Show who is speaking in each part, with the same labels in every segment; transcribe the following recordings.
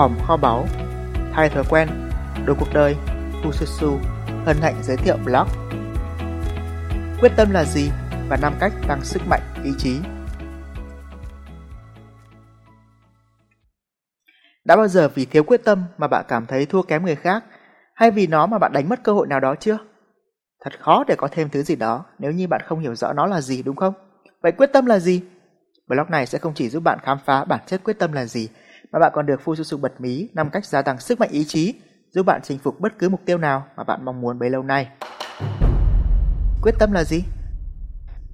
Speaker 1: hòm kho báu, thay thói quen, đổi cuộc đời, Fususu hân hạnh giới thiệu blog. Quyết tâm là gì và năm cách tăng sức mạnh ý chí. Đã bao giờ vì thiếu quyết tâm mà bạn cảm thấy thua kém người khác hay vì nó mà bạn đánh mất cơ hội nào đó chưa? Thật khó để có thêm thứ gì đó nếu như bạn không hiểu rõ nó là gì đúng không? Vậy quyết tâm là gì? Blog này sẽ không chỉ giúp bạn khám phá bản chất quyết tâm là gì, mà bạn còn được Fususu bật mí 5 cách gia tăng sức mạnh ý chí, giúp bạn chinh phục bất cứ mục tiêu nào mà bạn mong muốn bấy lâu nay. Quyết tâm là gì?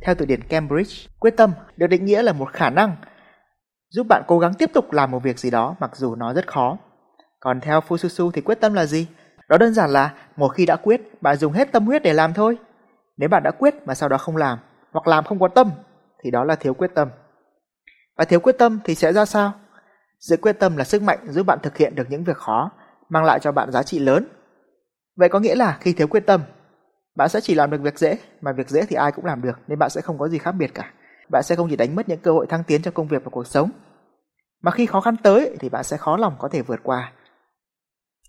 Speaker 1: Theo từ điển Cambridge, quyết tâm được định nghĩa là một khả năng giúp bạn cố gắng tiếp tục làm một việc gì đó mặc dù nó rất khó. Còn theo Fususu thì quyết tâm là gì? Đó đơn giản là một khi đã quyết, bạn dùng hết tâm huyết để làm thôi. Nếu bạn đã quyết mà sau đó không làm, hoặc làm không có tâm, thì đó là thiếu quyết tâm. Và thiếu quyết tâm thì sẽ ra sao? Sự quyết tâm là sức mạnh giúp bạn thực hiện được những việc khó, mang lại cho bạn giá trị lớn. Vậy có nghĩa là khi thiếu quyết tâm, bạn sẽ chỉ làm được việc dễ, mà việc dễ thì ai cũng làm được nên bạn sẽ không có gì khác biệt cả. Bạn sẽ không chỉ đánh mất những cơ hội thăng tiến trong công việc và cuộc sống, mà khi khó khăn tới thì bạn sẽ khó lòng có thể vượt qua.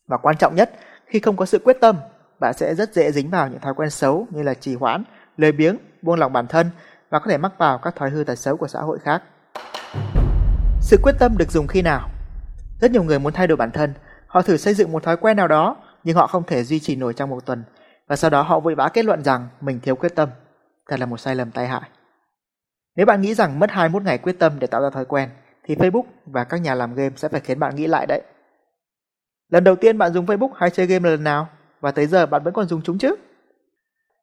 Speaker 1: Và quan trọng nhất, khi không có sự quyết tâm, bạn sẽ rất dễ dính vào những thói quen xấu như là trì hoãn, lười biếng, buông lòng bản thân và có thể mắc vào các thói hư tật xấu của xã hội khác. Sự quyết tâm được dùng khi nào? Rất nhiều người muốn thay đổi bản thân, họ thử xây dựng một thói quen nào đó, nhưng họ không thể duy trì nổi trong một tuần, và sau đó họ vội vã kết luận rằng mình thiếu quyết tâm. Thật là một sai lầm tai hại. Nếu bạn nghĩ rằng mất 21 ngày quyết tâm để tạo ra thói quen, thì Facebook và các nhà làm game sẽ phải khiến bạn nghĩ lại đấy. Lần đầu tiên bạn dùng Facebook hay chơi game là lần nào? Và tới giờ bạn vẫn còn dùng chúng chứ?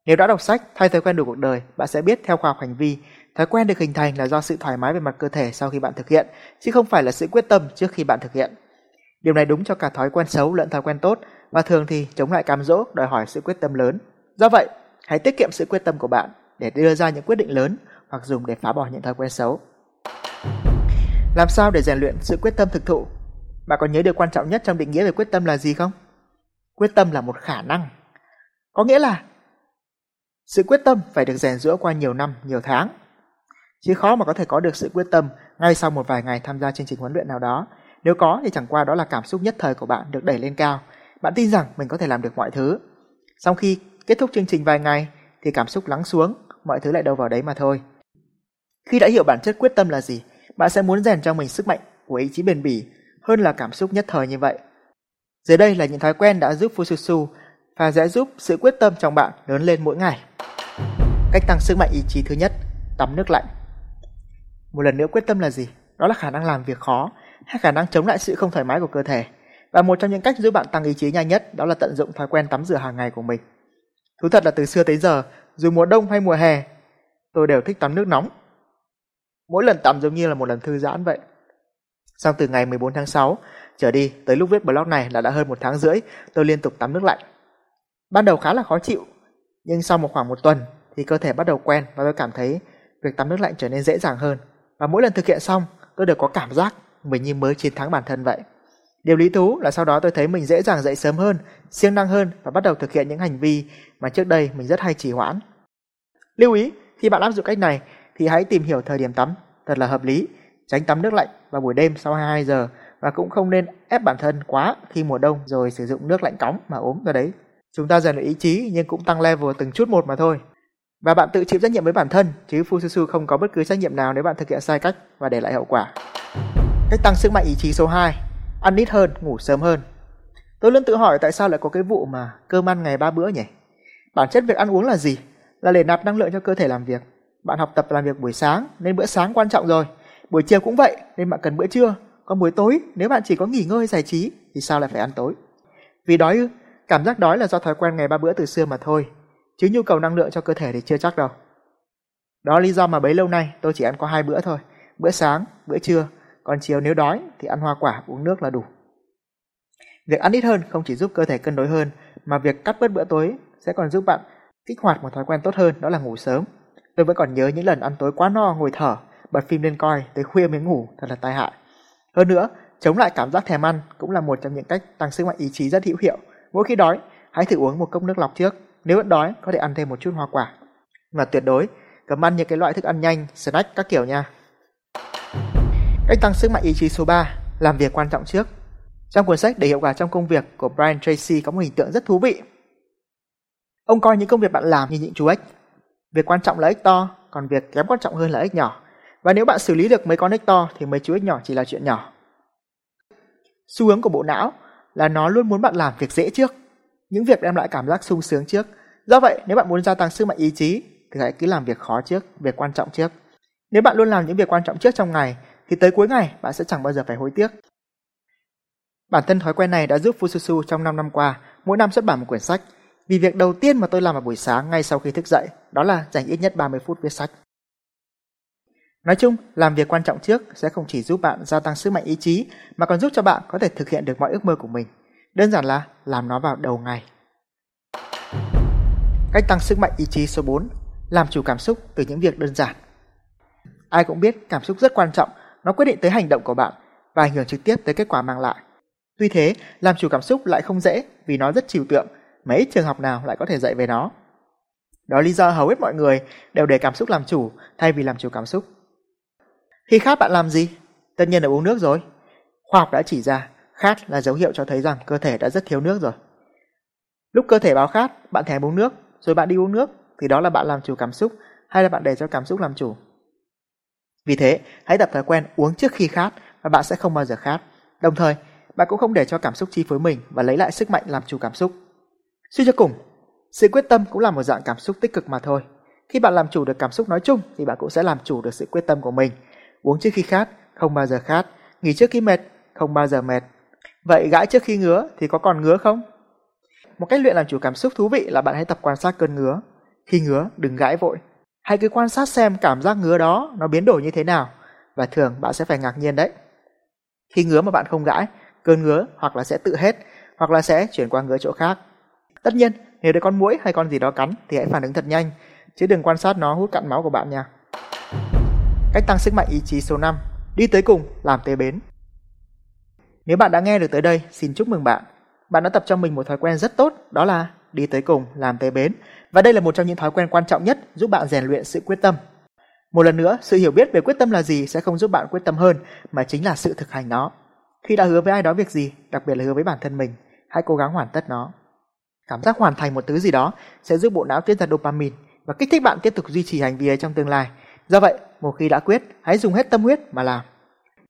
Speaker 1: Nếu đã đọc sách thay thói quen đủ cuộc đời, bạn sẽ biết theo khoa học hành vi, thói quen được hình thành là do sự thoải mái về mặt cơ thể sau khi bạn thực hiện, chứ không phải là sự quyết tâm trước khi bạn thực hiện. Điều này đúng cho cả thói quen xấu lẫn thói quen tốt và thường thì chống lại cám dỗ đòi hỏi sự quyết tâm lớn. Do vậy, hãy tiết kiệm sự quyết tâm của bạn để đưa ra những quyết định lớn hoặc dùng để phá bỏ những thói quen xấu. Làm sao để rèn luyện sự quyết tâm thực thụ? Bạn có nhớ điều quan trọng nhất trong định nghĩa về quyết tâm là gì không? Quyết tâm là một khả năng. Có nghĩa là sự quyết tâm phải được rèn giũa qua nhiều năm, nhiều tháng. Chứ khó mà có thể có được sự quyết tâm ngay sau một vài ngày tham gia chương trình huấn luyện nào đó. Nếu có thì chẳng qua đó là cảm xúc nhất thời của bạn được đẩy lên cao. Bạn tin rằng mình có thể làm được mọi thứ. Sau khi kết thúc chương trình vài ngày thì cảm xúc lắng xuống, mọi thứ lại đâu vào đấy mà thôi. Khi đã hiểu bản chất quyết tâm là gì, bạn sẽ muốn rèn cho mình sức mạnh của ý chí bền bỉ hơn là cảm xúc nhất thời như vậy. Dưới đây là những thói quen đã giúp Fususu và sẽ giúp sự quyết tâm trong bạn lớn lên mỗi ngày. Cách tăng sức mạnh ý chí thứ nhất, tắm nước lạnh. Một lần nữa quyết tâm là gì? Đó là khả năng làm việc khó hay khả năng chống lại sự không thoải mái của cơ thể. Và một trong những cách giúp bạn tăng ý chí nhanh nhất đó là tận dụng thói quen tắm rửa hàng ngày của mình. Thú thật là từ xưa tới giờ, dù mùa đông hay mùa hè, tôi đều thích tắm nước nóng. Mỗi lần tắm giống như là một lần thư giãn vậy. Xong từ ngày 14 tháng 6 trở đi tới lúc viết blog này là đã hơn một tháng rưỡi tôi liên tục tắm nước lạnh. Ban đầu khá là khó chịu, nhưng sau một khoảng một tuần thì cơ thể bắt đầu quen và tôi cảm thấy việc tắm nước lạnh trở nên dễ dàng hơn. Và mỗi lần thực hiện xong, tôi đều có cảm giác mình như mới chiến thắng bản thân vậy. Điều lý thú là sau đó tôi thấy mình dễ dàng dậy sớm hơn, siêng năng hơn và bắt đầu thực hiện những hành vi mà trước đây mình rất hay trì hoãn. Lưu ý, khi bạn áp dụng cách này thì hãy tìm hiểu thời điểm tắm thật là hợp lý, tránh tắm nước lạnh vào buổi đêm sau 22 giờ và cũng không nên ép bản thân quá khi mùa đông rồi sử dụng nước lạnh cóng mà ốm ra đấy. Chúng ta rèn luyện ý chí nhưng cũng tăng level từng chút một mà thôi. Và bạn tự chịu trách nhiệm với bản thân, chứ Fususu không có bất cứ trách nhiệm nào nếu bạn thực hiện sai cách và để lại hậu quả. Cách tăng sức mạnh ý chí số 2, ăn ít hơn, ngủ sớm hơn. Tôi luôn tự hỏi tại sao lại có cái vụ mà cơm ăn ngày ba bữa nhỉ? Bản chất việc ăn uống là gì? Là để nạp năng lượng cho cơ thể làm việc. Bạn học tập làm việc buổi sáng nên bữa sáng quan trọng rồi. Buổi chiều cũng vậy nên bạn cần bữa trưa. Còn buổi tối nếu bạn chỉ có nghỉ ngơi giải trí thì sao lại phải ăn tối? Vì đói ư? Cảm giác đói là do thói quen ngày ba bữa từ xưa mà thôi, chứ nhu cầu năng lượng cho cơ thể thì chưa chắc đâu. Đó lý do mà bấy lâu nay tôi chỉ ăn có hai bữa thôi, bữa sáng, bữa trưa, còn chiều nếu đói thì ăn hoa quả, uống nước là đủ. Việc ăn ít hơn không chỉ giúp cơ thể cân đối hơn, mà việc cắt bớt bữa tối sẽ còn giúp bạn kích hoạt một thói quen tốt hơn, đó là ngủ sớm. Tôi vẫn còn nhớ những lần ăn tối quá no ngồi thở, bật phim lên coi, tới khuya mới ngủ, thật là tai hại. Hơn nữa, chống lại cảm giác thèm ăn cũng là một trong những cách tăng sức mạnh ý chí rất hữu hiệu. Mỗi khi đói, hãy thử uống một cốc nước lọc trước. Nếu vẫn đói, có thể ăn thêm một chút hoa quả. Và tuyệt đối, cấm ăn những cái loại thức ăn nhanh, snack các kiểu nha. Cách tăng sức mạnh ý chí số 3, làm việc quan trọng trước. Trong cuốn sách Để hiệu quả trong công việc của Brian Tracy có một hình tượng rất thú vị. Ông coi những công việc bạn làm như những chú ếch. Việc quan trọng là ếch to, còn việc kém quan trọng hơn là ếch nhỏ. Và nếu bạn xử lý được mấy con ếch to thì mấy chú ếch nhỏ chỉ là chuyện nhỏ. Xu hướng của bộ não là nó luôn muốn bạn làm việc dễ trước, những việc đem lại cảm giác sung sướng trước. Do vậy, nếu bạn muốn gia tăng sức mạnh ý chí thì hãy cứ làm việc khó trước, việc quan trọng trước. Nếu bạn luôn làm những việc quan trọng trước trong ngày thì tới cuối ngày bạn sẽ chẳng bao giờ phải hối tiếc. Bản thân thói quen này đã giúp Fususu trong 5 năm qua mỗi năm xuất bản một quyển sách. Vì việc đầu tiên mà tôi làm vào buổi sáng ngay sau khi thức dậy đó là dành ít nhất 30 phút viết sách. Nói chung, làm việc quan trọng trước sẽ không chỉ giúp bạn gia tăng sức mạnh ý chí mà còn giúp cho bạn có thể thực hiện được mọi ước mơ của mình. Đơn giản là làm nó vào đầu ngày. Cách tăng sức mạnh ý chí số 4, làm chủ cảm xúc từ những việc đơn giản. Ai cũng biết cảm xúc rất quan trọng, nó quyết định tới hành động của bạn và ảnh hưởng trực tiếp tới kết quả mang lại. Tuy thế, làm chủ cảm xúc lại không dễ vì nó rất trừu tượng, mấy trường học nào lại có thể dạy về nó. Đó lý do hầu hết mọi người đều để cảm xúc làm chủ thay vì làm chủ cảm xúc. Khi khát bạn làm gì? Tất nhiên là uống nước rồi. Khoa học đã chỉ ra, khát là dấu hiệu cho thấy rằng cơ thể đã rất thiếu nước rồi. Lúc cơ thể báo khát, bạn thèm uống nước, rồi bạn đi uống nước, thì đó là bạn làm chủ cảm xúc hay là bạn để cho cảm xúc làm chủ. Vì thế, hãy tập thói quen uống trước khi khát và bạn sẽ không bao giờ khát. Đồng thời, bạn cũng không để cho cảm xúc chi phối mình và lấy lại sức mạnh làm chủ cảm xúc. Suy cho cùng, sự quyết tâm cũng là một dạng cảm xúc tích cực mà thôi. Khi bạn làm chủ được cảm xúc nói chung thì bạn cũng sẽ làm chủ được sự quyết tâm của mình. Uống trước khi khát, không bao giờ khát. Nghỉ trước khi mệt, không bao giờ mệt. Vậy gãi trước khi ngứa thì có còn ngứa không? Một cách luyện làm chủ cảm xúc thú vị là bạn hãy tập quan sát cơn ngứa. Khi ngứa, đừng gãi vội. Hãy cứ quan sát xem cảm giác ngứa đó nó biến đổi như thế nào. Và thường bạn sẽ phải ngạc nhiên đấy. Khi ngứa mà bạn không gãi, cơn ngứa hoặc là sẽ tự hết, hoặc là sẽ chuyển qua ngứa chỗ khác. Tất nhiên, nếu để con muỗi hay con gì đó cắn thì hãy phản ứng thật nhanh, chứ đừng quan sát nó hút cạn máu của bạn nha. Cách tăng sức mạnh ý chí số 5, đi tới cùng, làm tế bến. Nếu bạn đã nghe được tới đây, xin chúc mừng bạn. Bạn đã tập cho mình một thói quen rất tốt, đó là đi tới cùng, làm tới bến. Và đây là một trong những thói quen quan trọng nhất giúp bạn rèn luyện sự quyết tâm. Một lần nữa, sự hiểu biết về quyết tâm là gì sẽ không giúp bạn quyết tâm hơn, mà chính là sự thực hành nó. Khi đã hứa với ai đó việc gì, đặc biệt là hứa với bản thân mình, hãy cố gắng hoàn tất nó. Cảm giác hoàn thành một thứ gì đó sẽ giúp bộ não tiết ra dopamine và kích thích bạn tiếp tục duy trì hành vi ấy trong tương lai. Do vậy, một khi đã quyết, hãy dùng hết tâm huyết mà làm.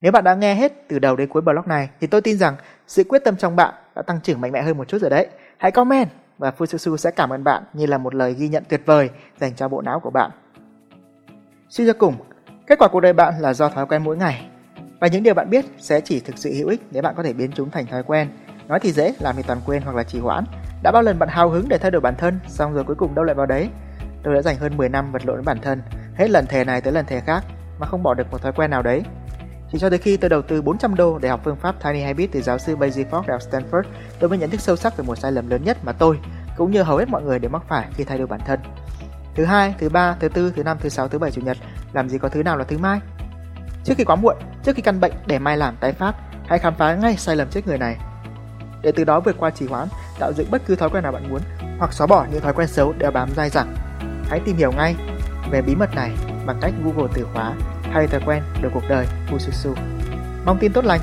Speaker 1: Nếu bạn đã nghe hết từ đầu đến cuối blog này thì tôi tin rằng sự quyết tâm trong bạn đã tăng trưởng mạnh mẽ hơn một chút rồi đấy. Hãy comment và Fususu sẽ cảm ơn bạn như là một lời ghi nhận tuyệt vời dành cho bộ não của bạn. Suy cho cùng, kết quả cuộc đời bạn là do thói quen mỗi ngày. Và những điều bạn biết sẽ chỉ thực sự hữu ích nếu bạn có thể biến chúng thành thói quen. Nói thì dễ, làm thì toàn quên hoặc là trì hoãn. Đã bao lần bạn hào hứng để thay đổi bản thân, xong rồi cuối cùng đâu lại vào đấy. Tôi đã dành hơn 10 năm vật lộn với bản thân, hết lần thề này tới lần thề khác mà không bỏ được một thói quen nào đấy thì cho tới khi tôi đầu tư 400 đô để học phương pháp Tiny Habits từ giáo sư Basie Fogg đại học Stanford, tôi mới nhận thức sâu sắc về một sai lầm lớn nhất mà tôi cũng như hầu hết mọi người đều mắc phải khi thay đổi bản thân. Thứ hai, thứ ba, thứ tư, thứ năm, thứ sáu, thứ bảy, chủ nhật, làm gì có thứ nào là thứ mai? Trước khi quá muộn, trước khi căn bệnh để mai làm tái phát, hãy khám phá ngay sai lầm chết người này. Để từ đó vượt qua trì hoãn, tạo dựng bất cứ thói quen nào bạn muốn hoặc xóa bỏ những thói quen xấu đeo bám dai dẳng. Hãy tìm hiểu ngay về bí mật này bằng cách Google từ khóa hay thói quen đổi cuộc đời Fususu. Mong tin tốt lành